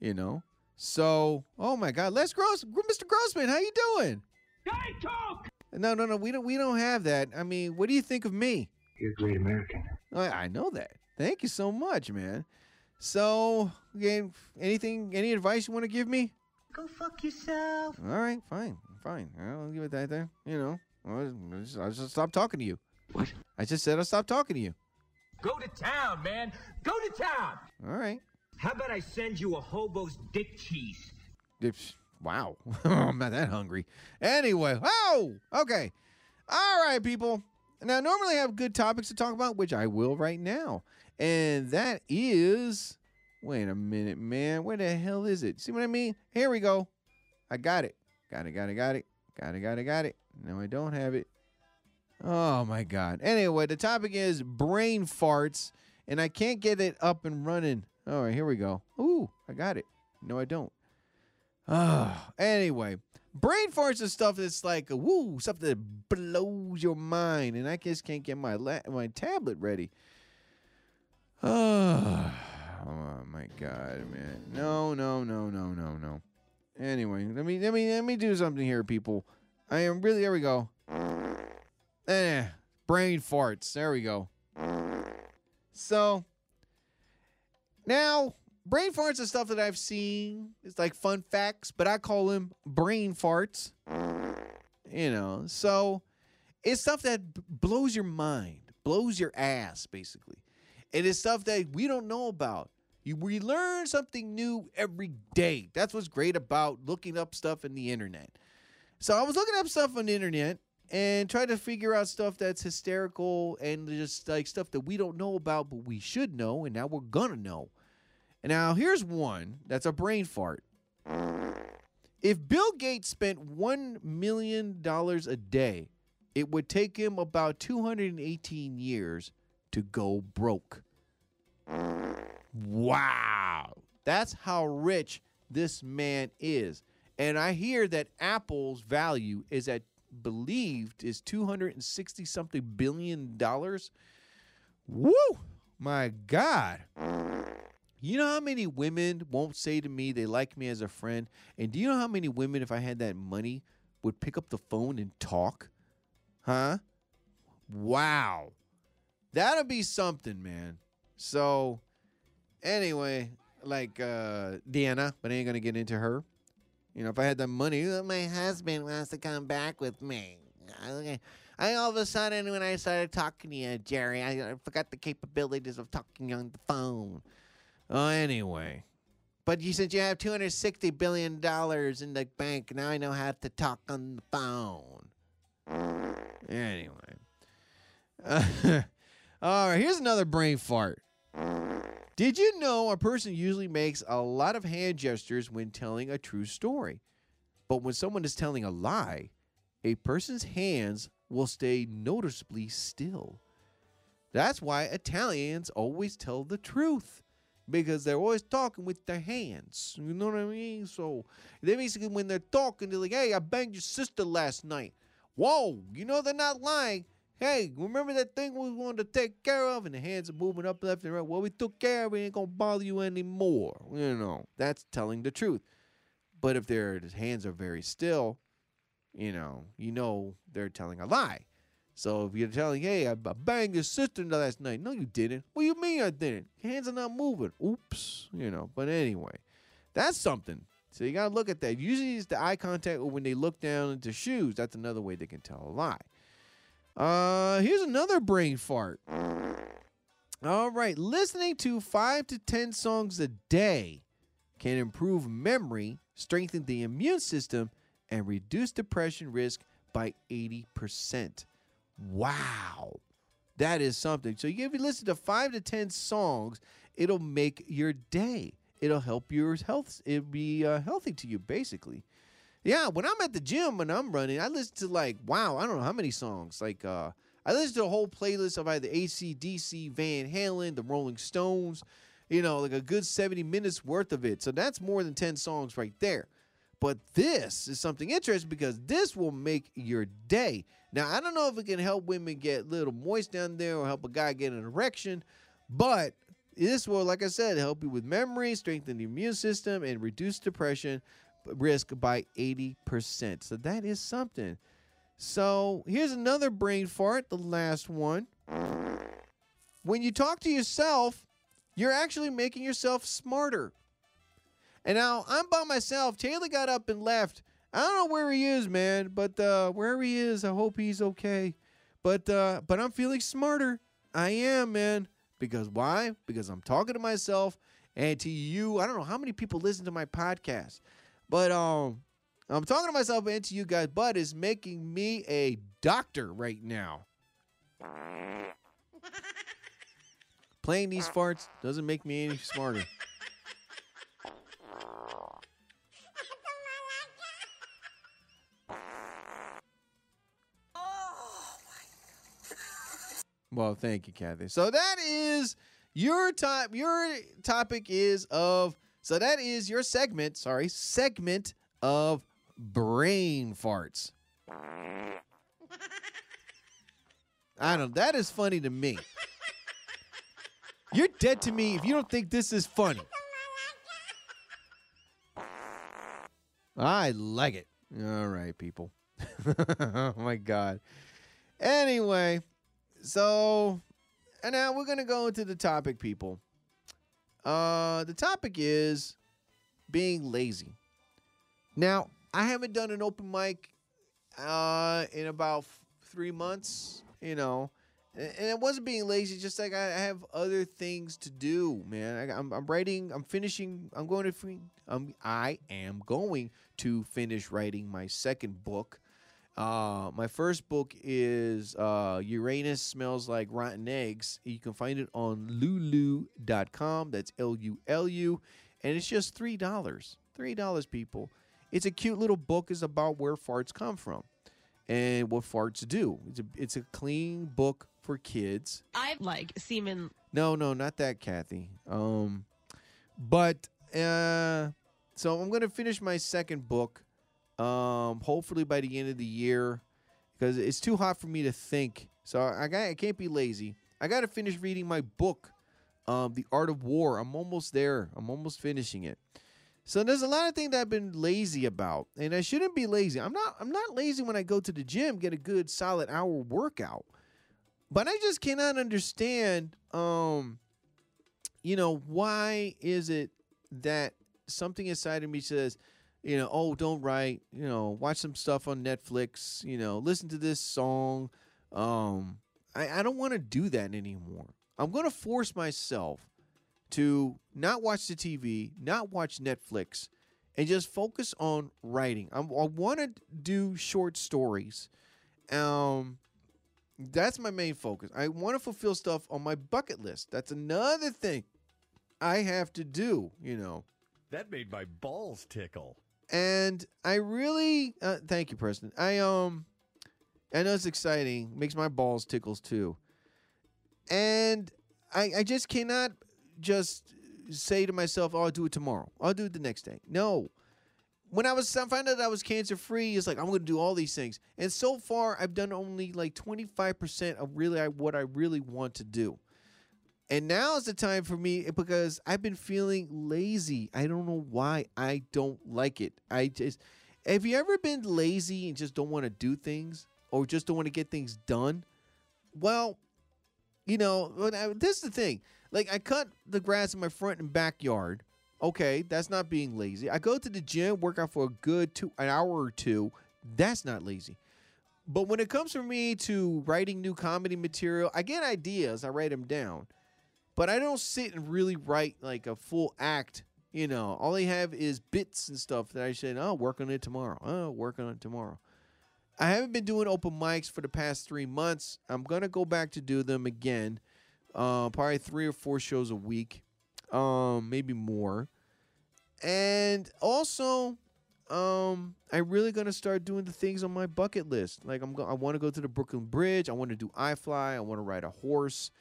you know. So, oh my God, Les Gross, Mr. Grossman, how you doing? Hey, talk! No, no, no, we don't. We don't have that. I mean, what do you think of me? You're a great American. I, I know that. Thank you so much, man. So, again, anything, any advice you want to give me? Go fuck yourself. All right, fine, fine. I'll give it that there. You know, I'll just, I'll just stop talking to you. What? I just said I'll stop talking to you. Go to town, man. Go to town. All right. How about I send you a hobo's dick cheese? It's- Wow, I'm not that hungry. Anyway, oh, okay. All right, people. Now, normally I have good topics to talk about, which I will right now. And that is. Wait a minute, man. Where the hell is it? See what I mean? Here we go. I got it. Got it, got it, got it. Got it, got it, got it. No, I don't have it. Oh, my God. Anyway, the topic is brain farts, and I can't get it up and running. All right, here we go. Ooh, I got it. No, I don't. Ah, anyway, brain farts is stuff that's like woo, stuff that blows your mind, and I just can't get my la- my tablet ready. Oh, oh my god, man! No, no, no, no, no, no. Anyway, let me let me let me do something here, people. I am really there. We go. Eh, brain farts. There we go. So now, brain farts are stuff that I've seen. It's like fun facts, but I call them brain farts. You know, so it's stuff that blows your mind, blows your ass, basically. It is stuff that we don't know about. You, we learn something new every day. That's what's great about looking up stuff in the internet. So I was looking up stuff on the internet, and trying to figure out stuff that's hysterical and just like stuff that we don't know about, but we should know, and now we're gonna know. And now here's one that's a brain fart. If Bill Gates spent $1 million a day, it would take him about 218 years to go broke. Wow. That's how rich this man is. And I hear that Apple's value is at believed is 260 something billion dollars. Woo! My God. You know how many women won't say to me they like me as a friend? And do you know how many women, if I had that money, would pick up the phone and talk? Huh? Wow. That'll be something, man. So, anyway, like uh Deanna, but I ain't gonna get into her. You know, if I had the money, "Oh, my husband wants to come back with me. I, I all of a sudden, when I started talking to you, Jerry, I, I forgot the capabilities of talking on the phone. Oh, anyway. But you said you have two hundred sixty billion dollars in the bank. Now I know how to talk on the phone. Anyway. all right, here's another brain fart. Did you know a person usually makes a lot of hand gestures when telling a true story? But when someone is telling a lie, a person's hands will stay noticeably still. That's why Italians always tell the truth because they're always talking with their hands. You know what I mean? So they basically, when they're talking, they're like, hey, I banged your sister last night. Whoa, you know they're not lying. Hey, remember that thing we wanted to take care of? And the hands are moving up left and right. Well, we took care of it. Ain't going to bother you anymore. You know, that's telling the truth. But if their hands are very still, you know, you know they're telling a lie. So if you're telling, hey, I, I banged your sister last night. No, you didn't. What do you mean I didn't? Your hands are not moving. Oops. You know, but anyway, that's something. So you got to look at that. Usually it's the eye contact or when they look down into shoes. That's another way they can tell a lie. Uh, here's another brain fart. All right, listening to five to 10 songs a day can improve memory, strengthen the immune system, and reduce depression risk by 80%. Wow. That is something. So if you listen to five to 10 songs, it'll make your day. It'll help your health. It'll be uh, healthy to you, basically. Yeah, when I'm at the gym and I'm running, I listen to like, wow, I don't know how many songs. Like, uh, I listen to a whole playlist of either ACDC, Van Halen, the Rolling Stones, you know, like a good 70 minutes worth of it. So that's more than 10 songs right there. But this is something interesting because this will make your day. Now, I don't know if it can help women get a little moist down there or help a guy get an erection, but this will, like I said, help you with memory, strengthen the immune system, and reduce depression risk by 80%. So that is something. So here's another brain fart, the last one. When you talk to yourself, you're actually making yourself smarter. And now I'm by myself. Taylor got up and left. I don't know where he is, man, but uh, he is, I hope he's okay. But uh, but I'm feeling smarter. I am, man. Because why? Because I'm talking to myself and to you. I don't know how many people listen to my podcast. But um, I'm talking to myself and to you guys, but is making me a doctor right now. Playing these farts doesn't make me any smarter. Well, thank you, Kathy. So that is your top. Your topic is of so that is your segment, sorry, segment of brain farts. I don't that is funny to me. You're dead to me if you don't think this is funny. I like it. All right, people. oh my god. Anyway, so and now we're gonna go into the topic, people. Uh, the topic is being lazy. Now, I haven't done an open mic uh, in about f- three months, you know, and, it wasn't being lazy. Just like I have other things to do, man. I, am I'm writing. I'm finishing. I'm going to. Fin- um, I am going to finish writing my second book. Uh, my first book is uh, Uranus Smells Like Rotten Eggs. You can find it on lulu.com. That's L U L U. And it's just $3. $3, people. It's a cute little book. It's about where farts come from and what farts do. It's a, it's a clean book for kids. I like semen. No, no, not that, Kathy. Um, but uh, so I'm gonna finish my second book. Um, hopefully by the end of the year, because it's too hot for me to think. So I got I can't be lazy. I got to finish reading my book, um, The Art of War. I'm almost there. I'm almost finishing it. So there's a lot of things that I've been lazy about, and I shouldn't be lazy. I'm not. I'm not lazy when I go to the gym, get a good solid hour workout, but I just cannot understand. Um, you know, why is it that something inside of me says, you know, oh, don't write, you know, watch some stuff on Netflix, you know, listen to this song. Um, I, I don't want to do that anymore. I'm going to force myself to not watch the TV, not watch Netflix, and just focus on writing. I'm, I want to do short stories. Um, that's my main focus. I want to fulfill stuff on my bucket list. That's another thing I have to do, you know. That made my balls tickle. And I really uh, thank you, President. I um I know it's exciting, makes my balls tickles too. And I I just cannot just say to myself, oh, I'll do it tomorrow. I'll do it the next day. No. When I was I found out I was cancer free, it's like I'm gonna do all these things. And so far I've done only like 25% of really I, what I really want to do. And now is the time for me eh, because I've been feeling lazy. I don't know why. I don't like it. I just have you ever been lazy and just don't want to do things or just don't want to get things done? Well, you know, I, this is the thing. Like I cut the grass in my front and backyard. Okay, that's not being lazy. I go to the gym, work out for a good two an hour or two. That's not lazy. But when it comes for me to writing new comedy material, I get ideas, I write them down but I don't sit and really write like a full act. You know, all I have is bits and stuff that I say, "Oh, work on it tomorrow. Oh, work on it tomorrow." I haven't been doing open mics for the past three months. I'm gonna go back to do them again. Uh, probably three or four shows a week, um, maybe more. And also, um, I'm really gonna start doing the things on my bucket list. Like I'm, go- I want to go to the Brooklyn Bridge. I want to do iFly. I want to ride a horse.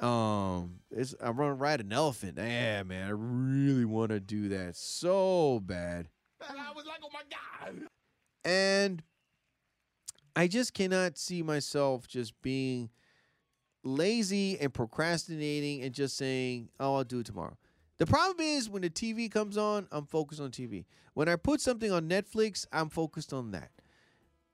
Um, it's I want to ride an elephant. Yeah, man, I really want to do that so bad. I was like, oh my God. And I just cannot see myself just being lazy and procrastinating and just saying, "Oh, I'll do it tomorrow." The problem is when the TV comes on, I'm focused on TV. When I put something on Netflix, I'm focused on that.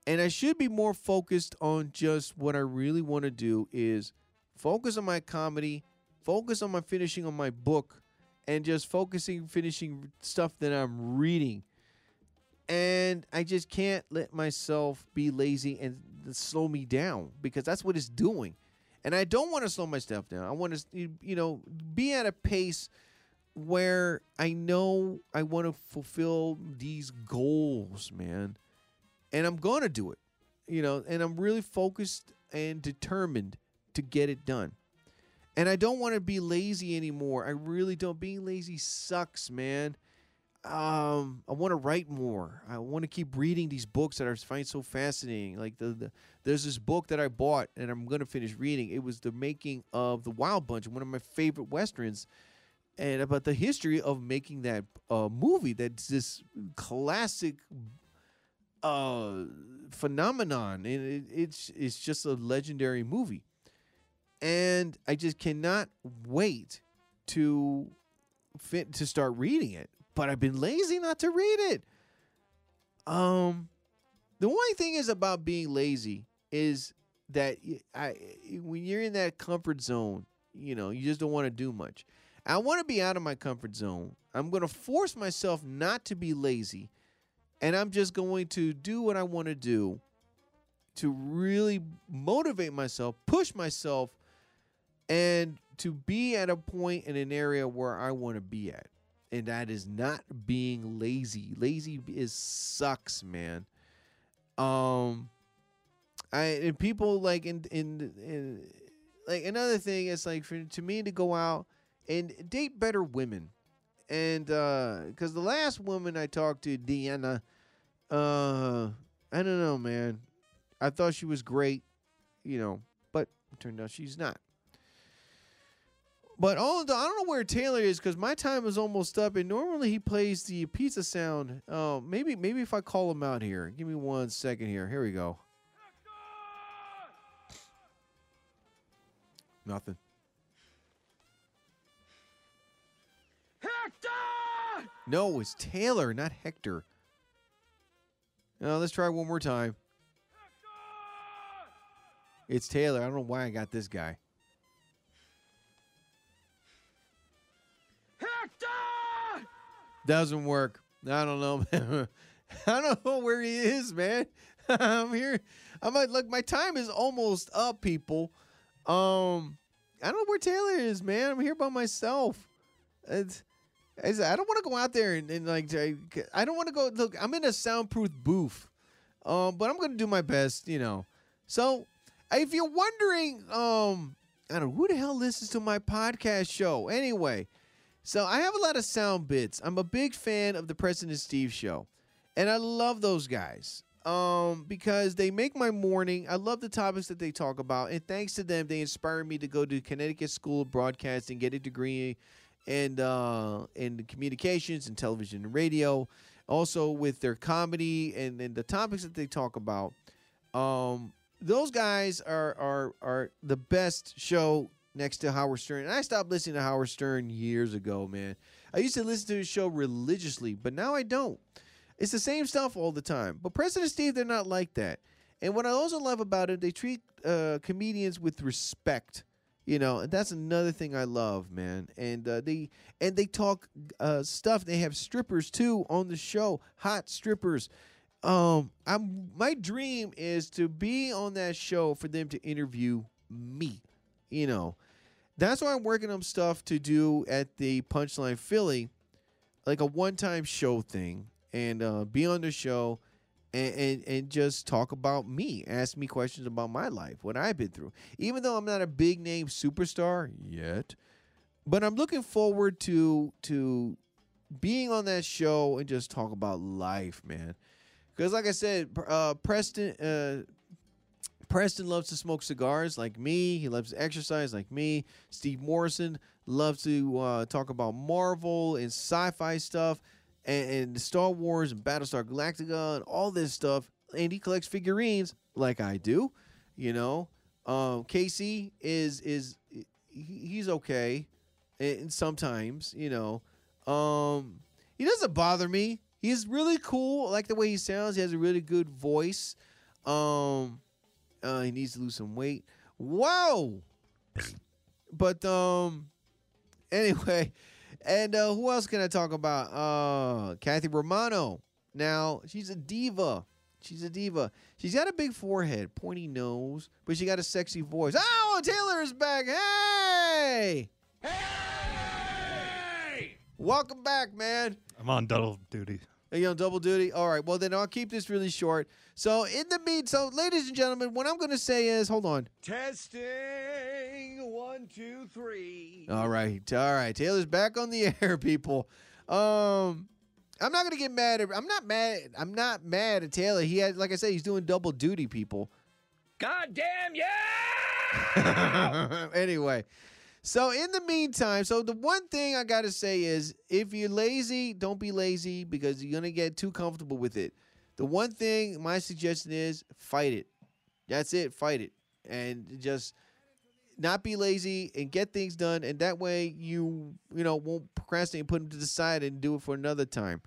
And I should be more focused on just what I really want to do is focus on my comedy, focus on my finishing on my book, and just focusing finishing stuff that I'm reading. And I just can't let myself be lazy and slow me down because that's what it's doing. And I don't want to slow myself down. I want to, you know, be at a pace where I know I want to fulfill these goals, man. And I'm going to do it, you know, and I'm really focused and determined to get it done. And I don't want to be lazy anymore. I really don't. Being lazy sucks, man. Um, I want to write more. I want to keep reading these books that I find so fascinating. Like the, the there's this book that I bought and I'm gonna finish reading. It was the making of the Wild Bunch, one of my favorite westerns, and about the history of making that uh, movie. That's this classic uh, phenomenon, and it, it's it's just a legendary movie and I just cannot wait to fit to start reading it. But I've been lazy not to read it. Um, the one thing is about being lazy is that I when you're in that comfort zone, you know, you just don't want to do much. I want to be out of my comfort zone. I'm going to force myself not to be lazy, and I'm just going to do what I want to do to really motivate myself, push myself and to be at a point in an area where I want to be at. And that is not being lazy. Lazy is sucks, man. Um I and people like in in, in like another thing is like for to me to go out and date better women, and because the last woman I talked to, Deanna, uh, I don't know, man. I thought she was great, you know, but turned out she's not. But all the, I don't know where Taylor is because my time is almost up, and normally he plays the pizza sound. Oh, maybe maybe if I call him out here, give me one second here. Here we go. Nothing. Hector! No, it's Taylor, not Hector. Now let's try one more time. Hector! It's Taylor. I don't know why I got this guy. Doesn't work. I don't know. I don't know where he is, man. I'm here. I'm like, look, my time is almost up, people. Um, I don't know where Taylor is, man. I'm here by myself. It's, it's, I don't want to go out there and, and like, I, I don't want to go. Look, I'm in a soundproof booth, um, but I'm gonna do my best, you know. So, if you're wondering, um, I don't know who the hell listens to my podcast show anyway. So I have a lot of sound bits. I'm a big fan of the Preston and Steve show. And I love those guys. Um, because they make my morning. I love the topics that they talk about. And thanks to them, they inspired me to go to Connecticut School of Broadcasting, get a degree in uh in communications and television and radio. Also with their comedy and, and the topics that they talk about. Um, those guys are are are the best show next to Howard Stern. And I stopped listening to Howard Stern years ago, man. I used to listen to his show religiously, but now I don't. It's the same stuff all the time. But Preston and Steve, they're not like that. And what I also love about it, they treat uh, comedians with respect. You know, and that's another thing I love, man. And uh, they and they talk uh, stuff. They have strippers too on the show, hot strippers. Um, I'm my dream is to be on that show for them to interview me. You know, that's why I'm working on stuff to do at the Punchline Philly, like a one-time show thing, and uh, be on the show, and, and and just talk about me, ask me questions about my life, what I've been through. Even though I'm not a big name superstar yet, but I'm looking forward to to being on that show and just talk about life, man. Because like I said, uh, Preston. Uh, Preston loves to smoke cigars like me. He loves to exercise like me. Steve Morrison loves to uh, talk about Marvel and sci-fi stuff and, and Star Wars and Battlestar Galactica and all this stuff. And he collects figurines like I do. You know, um, Casey is is he's okay, and sometimes you know, um, he doesn't bother me. He's really cool. I like the way he sounds. He has a really good voice. Um, uh, he needs to lose some weight. Wow. but um, anyway, and uh, who else can I talk about? Uh, Kathy Romano. Now she's a diva. She's a diva. She's got a big forehead, pointy nose, but she got a sexy voice. Oh, Taylor is back. Hey. Hey. Welcome back, man. I'm on double duty. Are you on double duty? All right. Well, then I'll keep this really short. So, in the mean, so ladies and gentlemen, what I'm going to say is, hold on. Testing one, two, three. All right, all right. Taylor's back on the air, people. Um, I'm not gonna get mad. At, I'm not mad. I'm not mad at Taylor. He had, like I said, he's doing double duty, people. God damn yeah! anyway, so in the meantime, so the one thing I gotta say is, if you're lazy, don't be lazy because you're gonna get too comfortable with it. The one thing my suggestion is, fight it. That's it. Fight it, and just not be lazy and get things done and that way you you know won't procrastinate and put them to the side and do it for another time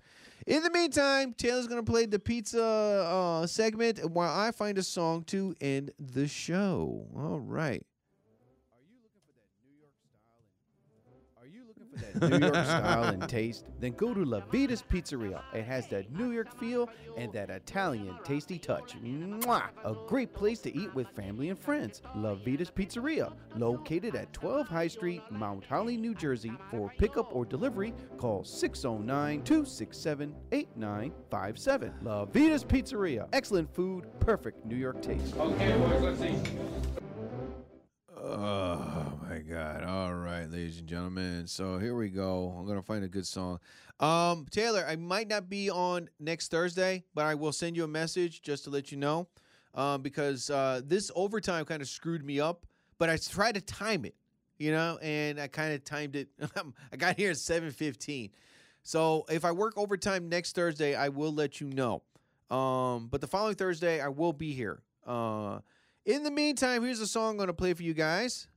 in the meantime taylor's gonna play the pizza uh, segment while i find a song to end the show all right that New York style and taste, then go to La Vita's Pizzeria. It has that New York feel and that Italian tasty touch. Mwah! A great place to eat with family and friends. La Vita's Pizzeria, located at 12 High Street, Mount Holly, New Jersey. For pickup or delivery, call 609 267 8957. La Vita's Pizzeria. Excellent food, perfect New York taste. Okay, boys, let's see. Oh my god. All right, ladies and gentlemen. So here we go. I'm gonna find a good song. Um, Taylor, I might not be on next Thursday, but I will send you a message just to let you know. Um, because uh, this overtime kind of screwed me up, but I tried to time it, you know, and I kind of timed it. I got here at 7:15. So if I work overtime next Thursday, I will let you know. Um, but the following Thursday, I will be here. Uh, in the meantime, here's a song I'm going to play for you guys.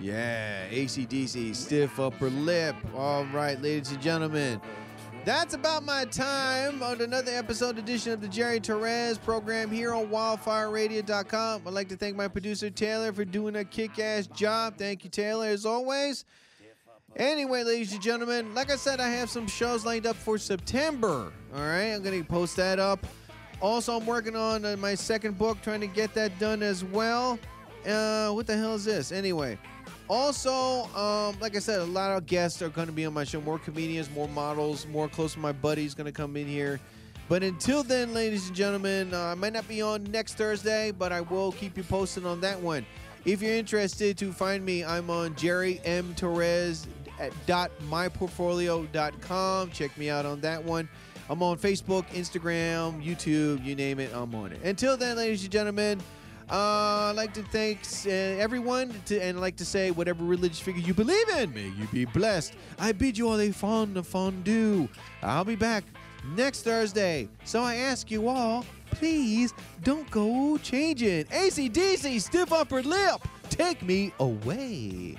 Yeah, ACDC, stiff upper lip. All right, ladies and gentlemen. That's about my time on another episode edition of the Jerry Torres program here on wildfireradio.com. I'd like to thank my producer Taylor for doing a kick ass job. Thank you, Taylor, as always. Anyway, ladies and gentlemen, like I said, I have some shows lined up for September. All right, I'm going to post that up. Also, I'm working on uh, my second book, trying to get that done as well. Uh, what the hell is this? Anyway, also, um, like I said, a lot of guests are going to be on my show. More comedians, more models, more close to my buddies going to come in here. But until then, ladies and gentlemen, uh, I might not be on next Thursday, but I will keep you posted on that one. If you're interested to find me, I'm on Jerry M. Torres at myportfolio.com. Check me out on that one. I'm on Facebook, Instagram, YouTube, you name it, I'm on it. Until then, ladies and gentlemen, uh, I'd like to thank uh, everyone to, and I'd like to say whatever religious figure you believe in, may you be blessed. I bid you all a fond fondue. I'll be back next Thursday. So I ask you all, please don't go changing. ACDC, stiff upper lip, take me away.